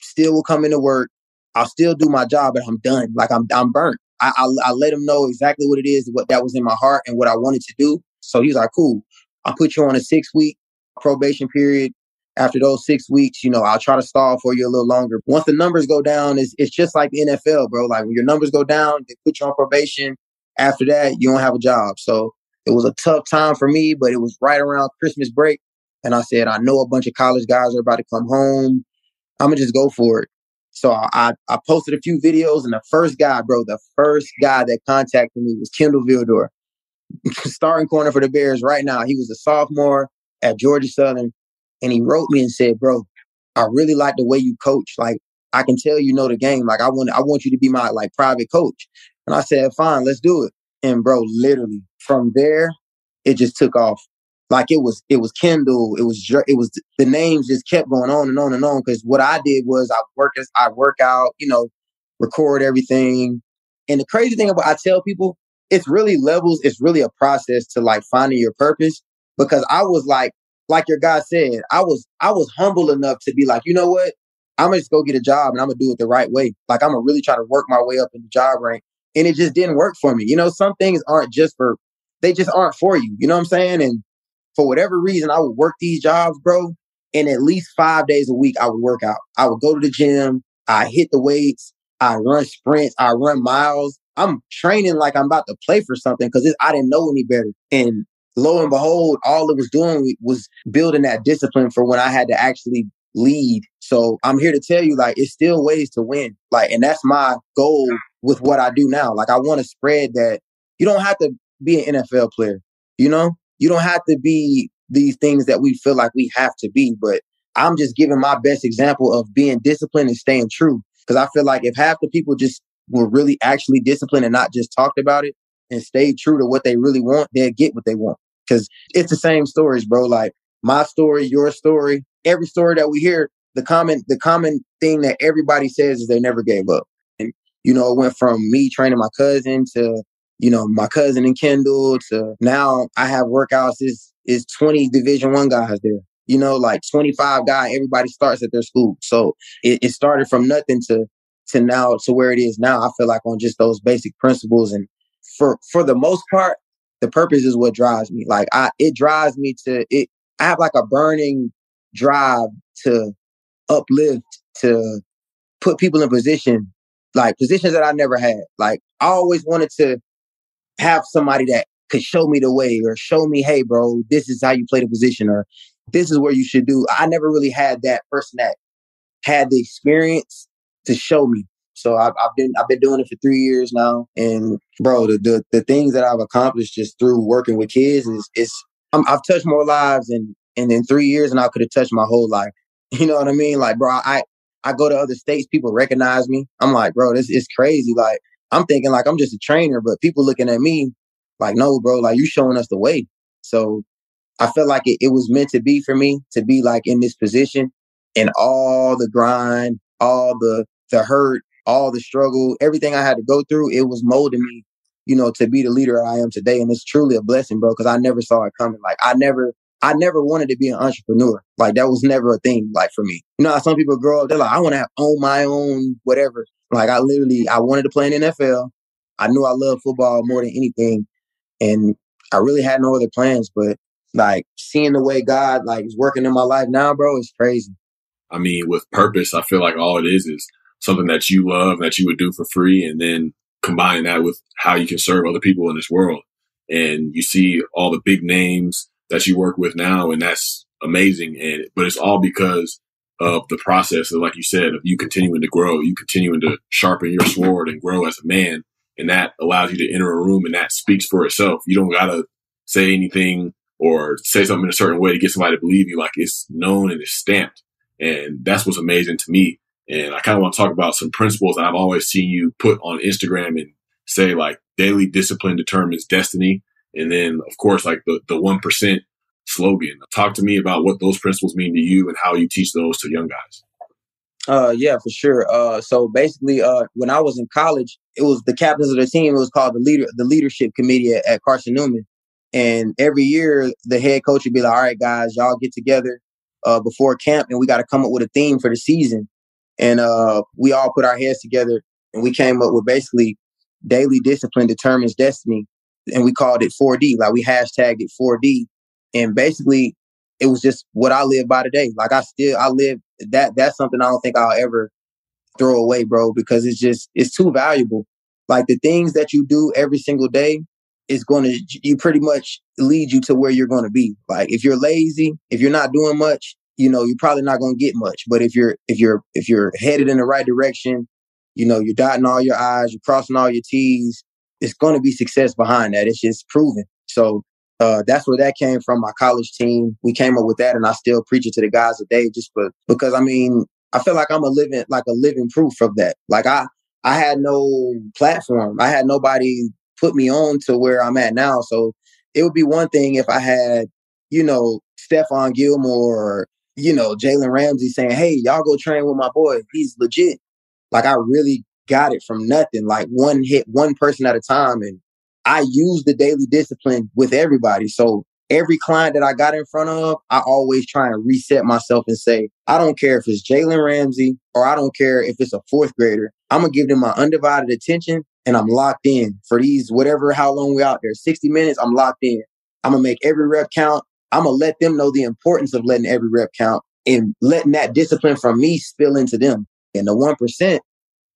Speaker 2: still will come into work. I'll still do my job, but I'm done. Like I'm, I'm burnt. I, I, I let him know exactly what it is, what that was in my heart and what I wanted to do. So he's like, cool. I'll put you on a six week probation period. After those six weeks, you know, I'll try to stall for you a little longer. Once the numbers go down, it's, it's just like the NFL, bro. Like when your numbers go down, they put you on probation. After that, you don't have a job. So it was a tough time for me, but it was right around Christmas break. And I said, I know a bunch of college guys are about to come home. I'm gonna just go for it. So I, I posted a few videos, and the first guy, bro, the first guy that contacted me was Kindle Vildor, starting corner for the Bears right now. He was a sophomore at Georgia Southern, and he wrote me and said, "Bro, I really like the way you coach. Like I can tell you know the game. Like I want I want you to be my like private coach." And I said, "Fine, let's do it." And bro, literally from there, it just took off. Like it was, it was Kindle. It was, it was the names just kept going on and on and on. Because what I did was I work, as I work out, you know, record everything. And the crazy thing about I tell people, it's really levels. It's really a process to like finding your purpose. Because I was like, like your guy said, I was, I was humble enough to be like, you know what? I'm gonna just go get a job and I'm gonna do it the right way. Like I'm gonna really try to work my way up in the job rank. And it just didn't work for me. You know, some things aren't just for they just aren't for you. You know what I'm saying? And for whatever reason, I would work these jobs, bro. And at least five days a week, I would work out. I would go to the gym. I hit the weights. I run sprints. I run miles. I'm training like I'm about to play for something because I didn't know any better. And lo and behold, all it was doing was building that discipline for when I had to actually lead. So I'm here to tell you, like, it's still ways to win. Like, and that's my goal with what I do now. Like, I want to spread that you don't have to be an NFL player. You know, you don't have to be these things that we feel like we have to be, but I'm just giving my best example of being disciplined and staying true. Cause I feel like if half the people just were really actually disciplined and not just talked about it and stayed true to what they really want, they'll get what they want. Cause it's the same stories, bro. Like my story, your story, every story that we hear, the common, the common thing that everybody says is they never gave up. And, you know, it went from me training my cousin to you know, my cousin and Kindle to now I have workouts is is 20 division one guys there. You know, like 25 guy, everybody starts at their school. So it, it started from nothing to to now to where it is now. I feel like on just those basic principles and for for the most part, the purpose is what drives me. Like I it drives me to it I have like a burning drive to uplift, to put people in position, like positions that I never had. Like I always wanted to have somebody that could show me the way or show me, hey, bro, this is how you play the position or this is where you should do. I never really had that person that had the experience to show me. So I've, I've been I've been doing it for three years now, and bro, the the, the things that I've accomplished just through working with kids is is i have touched more lives in and in three years, and I could have touched my whole life. You know what I mean? Like, bro, I I go to other states, people recognize me. I'm like, bro, this is crazy. Like, I'm thinking like I'm just a trainer, but people looking at me like, no, bro, like you showing us the way. So I felt like it, it was meant to be for me to be like in this position and all the grind, all the the hurt, all the struggle, everything I had to go through, it was molding me, you know, to be the leader I am today. And it's truly a blessing, bro, because I never saw it coming. Like I never I never wanted to be an entrepreneur. Like that was never a thing like for me. You know, some people grow up, they're like, I want to have own my own whatever. Like I literally I wanted to play in NFL. I knew I loved football more than anything. And I really had no other plans, but like seeing the way God like is working in my life now, bro, is crazy.
Speaker 3: I mean, with purpose, I feel like all it is is something that you love that you would do for free, and then combining that with how you can serve other people in this world. And you see all the big names that you work with now, and that's amazing. And but it's all because of the process of, like you said, of you continuing to grow, you continuing to sharpen your sword and grow as a man, and that allows you to enter a room, and that speaks for itself. You don't gotta say anything or say something in a certain way to get somebody to believe you. Like it's known and it's stamped. And that's what's amazing to me. And I kind of want to talk about some principles that I've always seen you put on Instagram and say like daily discipline determines destiny. And then of course, like the, the 1% slogan. Talk to me about what those principles mean to you and how you teach those to young guys.
Speaker 2: Uh, yeah, for sure. Uh, so basically, uh, when I was in college, it was the captains of the team. It was called the leader, the leadership committee at, at Carson Newman. And every year, the head coach would be like, "All right, guys, y'all get together uh, before camp, and we got to come up with a theme for the season." And uh, we all put our heads together, and we came up with basically daily discipline determines destiny, and we called it 4D. Like we hashtagged it 4D, and basically, it was just what I live by today. Like I still, I live that. That's something I don't think I'll ever throw away, bro, because it's just it's too valuable. Like the things that you do every single day is going to you pretty much lead you to where you're going to be. Like if you're lazy, if you're not doing much, you know, you're probably not going to get much. But if you're if you're if you're headed in the right direction, you know, you're dotting all your I's, you're crossing all your T's, it's going to be success behind that. It's just proven. So uh, that's where that came from. My college team, we came up with that, and I still preach it to the guys today, just for, because I mean, I feel like I'm a living, like a living proof of that. Like I, I had no platform. I had nobody put me on to where I'm at now. So it would be one thing if I had, you know, Stephon Gilmore or, you know, Jalen Ramsey saying, Hey, y'all go train with my boy. He's legit. Like I really got it from nothing, like one hit, one person at a time. And I use the daily discipline with everybody. So every client that I got in front of, I always try and reset myself and say, I don't care if it's Jalen Ramsey or I don't care if it's a fourth grader. I'm gonna give them my undivided attention and I'm locked in for these whatever how long we out there. 60 minutes, I'm locked in. I'm gonna make every rep count. I'm gonna let them know the importance of letting every rep count and letting that discipline from me spill into them. And the one percent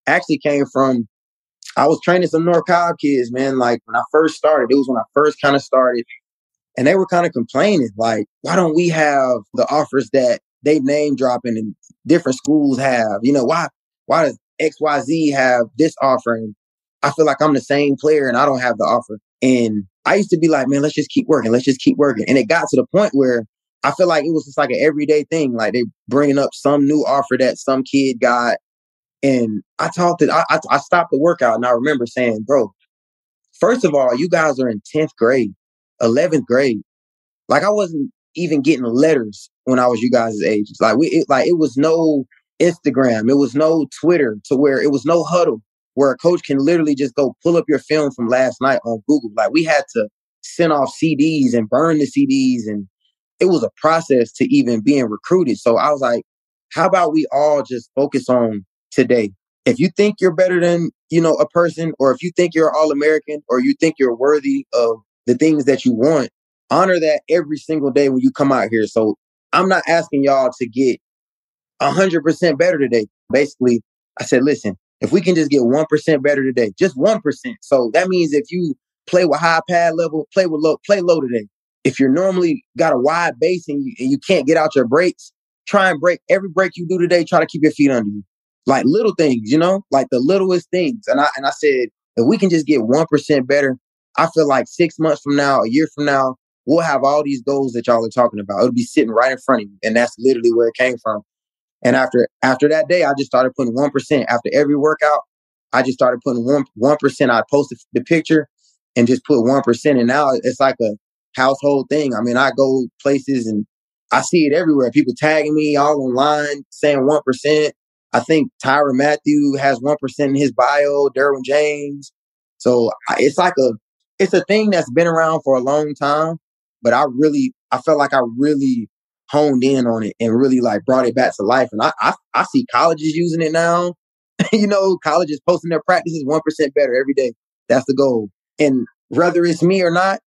Speaker 2: actually came from I was training some North Cobb kids, man. Like when I first started, it was when I first kind of started, and they were kind of complaining, like, why don't we have the offers that they name dropping and different schools have? You know, why why does XYZ have this offer and I feel like I'm the same player and I don't have the offer. And I used to be like, man, let's just keep working. Let's just keep working. And it got to the point where I feel like it was just like an everyday thing. Like they bringing up some new offer that some kid got. And I talked it, I, I, stopped the workout and I remember saying, bro, first of all, you guys are in 10th grade, 11th grade. Like I wasn't even getting letters when I was you guys' age. Like we, it, like it was no Instagram. It was no Twitter to where it was no Hudl where a coach can literally just go pull up your film from last night on Google. Like we had to send off CDs and burn the CDs and it was a process to even being recruited. So I was like, how about we all just focus on today? If you think you're better than, you know, a person, or if you think you're all American, or you think you're worthy of the things that you want, honor that every single day when you come out here. So I'm not asking y'all to get 100% better today. Basically, I said, listen, if we can just get 1% better today, just 1%. So that means if you play with high pad level, play with low, play low today. If you're normally got a wide base and you, and you can't get out your breaks, try and break every break you do today, try to keep your feet under you. Like little things, you know, like the littlest things. And I, and I said, if we can just get 1% better, I feel like six months from now, a year from now, we'll have all these goals that y'all are talking about. It'll be sitting right in front of you. And that's literally where it came from. And after after that day, I just started putting one percent. After every workout, I just started putting one one percent. I posted the picture and just put one percent. And now it's like a household thing. I mean, I go places and I see it everywhere. People tagging me all online saying 1%. I think Tyrann Mathieu has 1% in his bio, Derwin James. So it's like a, it's a thing that's been around for a long time, but I really, I felt like I really honed in on it and really like brought it back to life. And I, I, I see colleges using it now. you know, colleges posting their practices 1% better every day. That's the goal. And whether it's me or not,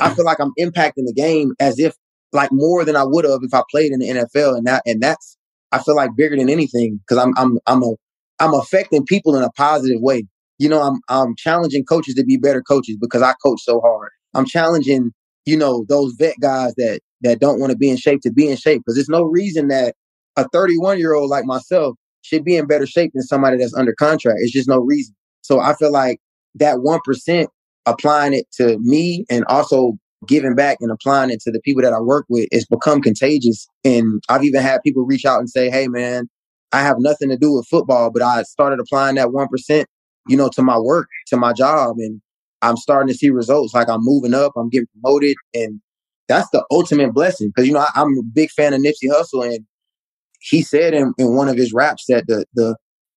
Speaker 2: I feel like I'm impacting the game as if like more than I would have if I played in the NFL. And that, and that's, I feel like bigger than anything because I'm, I'm, I'm a, I'm affecting people in a positive way. You know, I'm, I'm challenging coaches to be better coaches because I coach so hard. I'm challenging, you know, those vet guys that, that don't want to be in shape to be in shape because there's no reason that a 31 year old like myself should be in better shape than somebody that's under contract. It's just no reason. So I feel like that 1% applying it to me and also giving back and applying it to the people that I work with, it's become contagious. And I've even had people reach out and say, Hey man, I have nothing to do with football, but I started applying that 1%, you know, to my work, to my job. And I'm starting to see results. Like I'm moving up, I'm getting promoted. And that's the ultimate blessing. Cause you know, I, am a big fan of Nipsey Hussle and he said in, in one of his raps that the, the,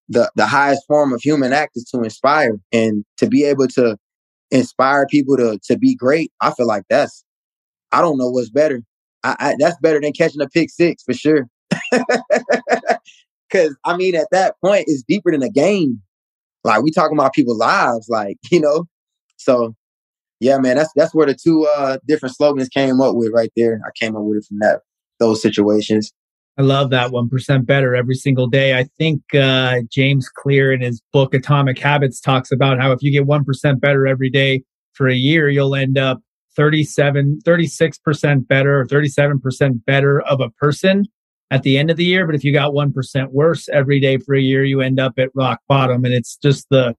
Speaker 2: the, the highest form of human act is to inspire and to be able to inspire people to to be great, I feel like that's I don't know what's better. I, I that's better than catching a pick six for sure. Cause I mean, at that point, it's deeper than a game. Like we talking about people's lives, like you know. So, yeah, man, that's that's where the two uh different slogans came up with right there. I came up with it from that those situations.
Speaker 4: I love that 1% better every single day. I think uh, James Clear in his book Atomic Habits talks about how if you get 1% better every day for a year, you'll end up 37, 36% better or 37% better of a person at the end of the year. But if you got 1% worse every day for a year, you end up at rock bottom. And it's just the,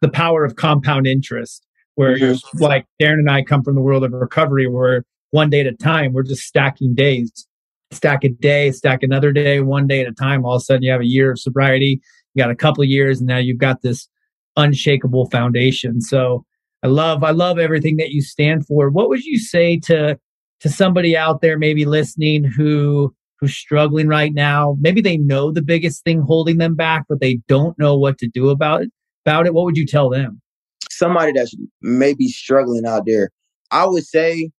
Speaker 4: the power of compound interest where mm-hmm. you're like Darren and I come from the world of recovery where one day at a time, we're just stacking days stack a day, stack another day, one day at a time. All of a sudden, you have a year of sobriety. You got a couple of years, and now you've got this unshakable foundation. So I love, I love everything that you stand for. What would you say to to somebody out there, maybe listening, who who's struggling right now? Maybe they know the biggest thing holding them back, but they don't know what to do about it. About it, what would you tell them?
Speaker 2: Somebody that's maybe struggling out there, I would say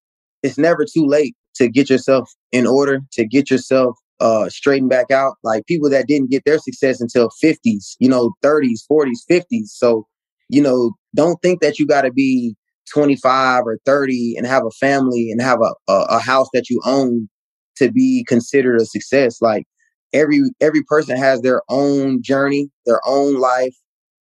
Speaker 2: it's never too late to get yourself in order, to get yourself uh, straightened back out. Like people that didn't get their success until 50s, you know, 30s, 40s, 50s. So, you know, don't think that you got to be 25 or 30 and have a family and have a, a, a house that you own to be considered a success. Like every every person has their own journey, their own life,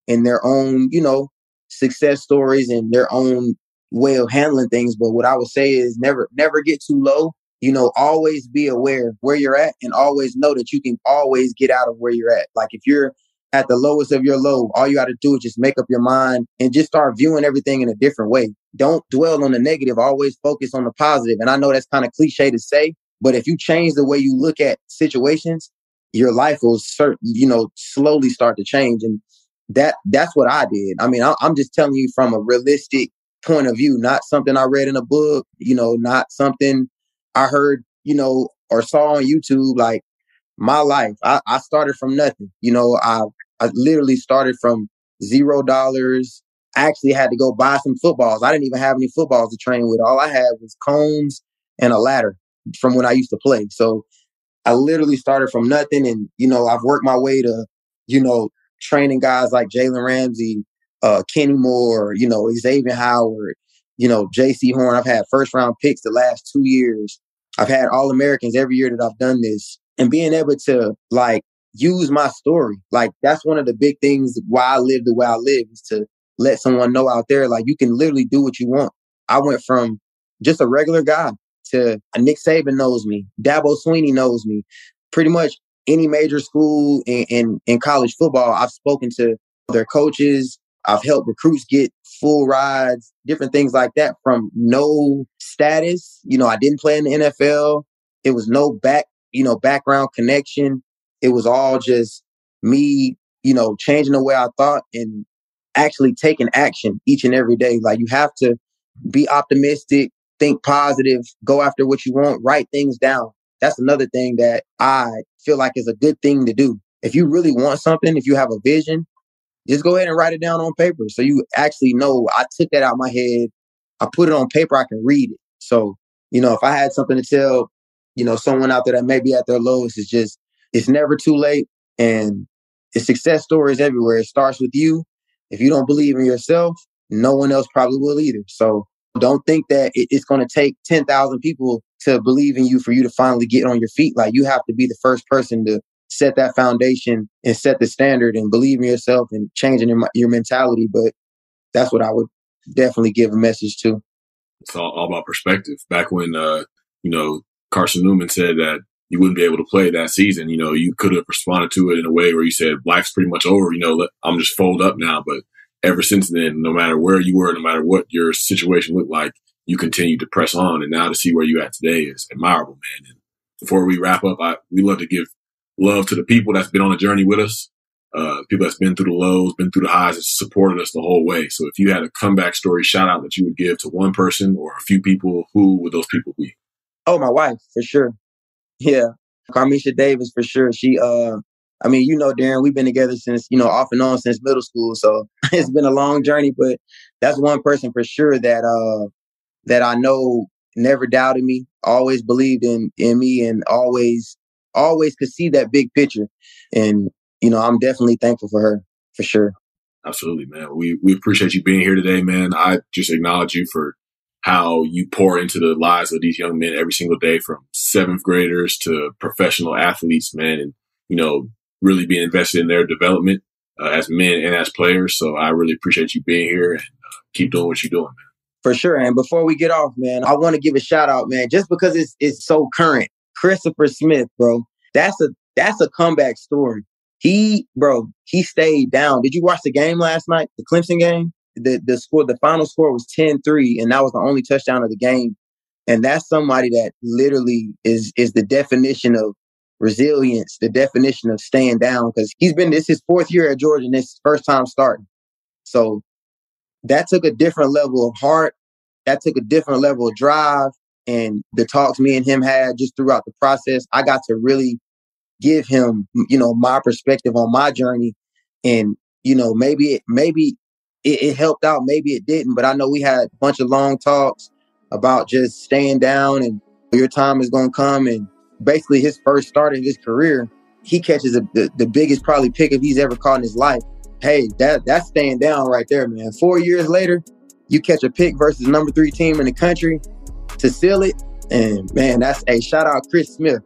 Speaker 2: and their own, you know, success stories and their own way of handling things. But what I would say is never, never get too low. You know, always be aware where you're at and always know that you can always get out of where you're at. Like if you're at the lowest of your low, all you got to do is just make up your mind and just start viewing everything in a different way. Don't dwell on the negative, always focus on the positive. And I know that's kind of cliche to say, but if you change the way you look at situations, your life will certain, you know, slowly start to change. And that that's what I did. I mean, I, I'm just telling you from a realistic point of view, not something I read in a book, you know, not something I heard, you know, or saw on YouTube. Like my life, I, I started from nothing. You know, I, I literally started from zero dollars. I actually had to go buy some footballs. I didn't even have any footballs to train with. All I had was cones and a ladder from when I used to play. So I literally started from nothing. And, you know, I've worked my way to, you know, training guys like Jalen Ramsey, uh, Kenny Moore, you know, Xavier Howard, you know, Jaycee Horn. I've had first round picks the last two years. I've had all Americans every year that I've done this. And being able to like use my story, like that's one of the big things why I live the way I live is to let someone know out there, like you can literally do what you want. I went from just a regular guy to Nick Saban knows me, Dabo Swinney knows me. Pretty much any major school in, in, in college football, I've spoken to their coaches, I've helped recruits get full rides, different things like that from no status. You know, I didn't play in the NFL. It was no back, you know, background connection. It was all just me, you know, changing the way I thought and actually taking action each and every day. Like you have to be optimistic. think positive, go after what you want, write things down. That's another thing that I feel like is a good thing to do. If you really want something, if you have a vision, just go ahead and write it down on paper. So you actually know I took that out my head. I put it on paper. I can read it. So, you know, if I had something to tell, you know, someone out there that may be at their lowest, it's just, it's never too late. And it's success stories everywhere. It starts with you. If you don't believe in yourself, no one else probably will either. So don't think that it's going to take 10,000 people to believe in you for you to finally get on your feet. Like you have to be the first person to set that foundation and set the standard and believe in yourself and changing your, your mentality. But that's what I would definitely give a message to.
Speaker 3: It's all, all about perspective. Back when, uh, you know, Carson Newman said that you wouldn't be able to play that season, you know, you could have responded to it in a way where you said, life's pretty much over. You know, I'm just fold up now. But ever since then, no matter where you were, no matter what your situation looked like, you continue to press on. And now to see where you at today is admirable, man. And before we wrap up, I, we love to give love to the people that's been on the journey with us, uh, people that's been through the lows, been through the highs, and supported us the whole way. So if you had a comeback story shout out that you would give to one person or a few people, who would those people be?
Speaker 2: Oh, my wife, for sure. Yeah. Carmisha Davis, for sure. She, uh, I mean, you know, Darren, we've been together since, you know, off and on since middle school. So it's been a long journey, but that's one person for sure that, uh, that I know never doubted me, always believed in, in me and always always could see that big picture. And, you know, I'm definitely thankful for her for sure.
Speaker 3: Absolutely, man. We we appreciate you being here today, man. I just acknowledge you for how you pour into the lives of these young men every single day, from seventh graders to professional athletes, man, and you know, really being invested in their development uh, as men and as players. So I really appreciate you being here and uh, keep doing what you're doing, man.
Speaker 2: For sure. And before we get off, man, I want to give a shout out, man, just because it's it's so current. Christopher Smith, bro. That's a that's a comeback story. He, bro, he stayed down. Did you watch the game last night? The Clemson game? The the score, the final score was 10-3, and that was the only touchdown of the game. And that's somebody that literally is is the definition of resilience, the definition of staying down. Because he's been this his fourth year at Georgia and this first time starting. So that took a different level of heart. That took a different level of drive and the talks me and him had just throughout the process, I got to really give him, you know, my perspective on my journey. And, you know, maybe it, maybe it, it helped out, maybe it didn't, but I know we had a bunch of long talks about just staying down and your time is going to come. And basically his first start in his career, he catches a, the, the biggest probably pick if he's ever caught in his life. Hey, that that's staying down right there, man. Four years later, you catch a pick versus number three team in the country to seal it. And man, that's a shout out Chris Smith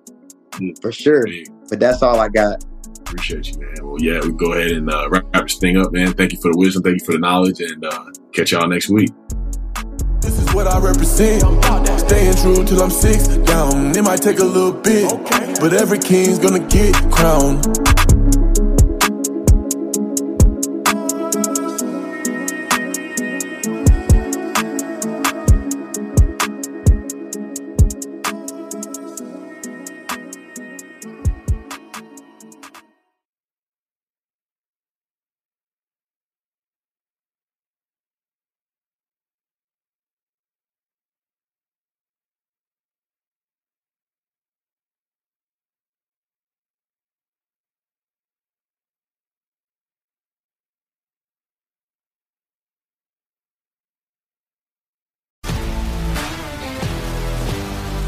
Speaker 2: for sure. But that's all I got.
Speaker 3: Appreciate you, man. Well, yeah, we go ahead and uh, wrap this thing up, man. Thank you for the wisdom. Thank you for the knowledge, and uh, catch y'all next week. This is what I represent. Staying true till I'm six down. It might take a little bit, but every king's gonna get crowned.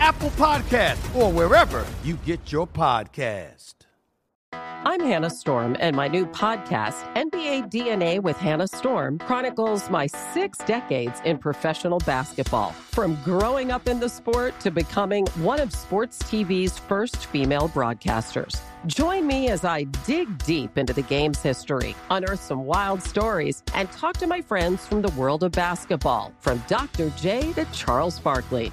Speaker 5: Apple Podcast, or wherever you get your podcast.
Speaker 1: I'm Hannah Storm, and my new podcast, NBA DNA with Hannah Storm, chronicles my six decades in professional basketball. From growing up in the sport to becoming one of sports TV's first female broadcasters. Join me as I dig deep into the game's history, unearth some wild stories, and talk to my friends from the world of basketball, from Dr. J to Charles Barkley.